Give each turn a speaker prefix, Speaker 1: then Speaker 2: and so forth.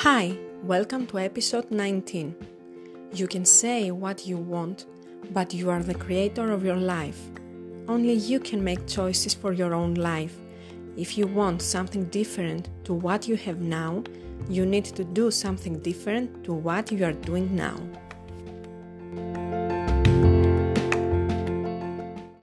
Speaker 1: Hi, welcome to episode 19. You can say what you want, but you are the creator of your life. Only you can make choices for your own life. If you want something different to what you have now, you need to do something different to what you are doing now.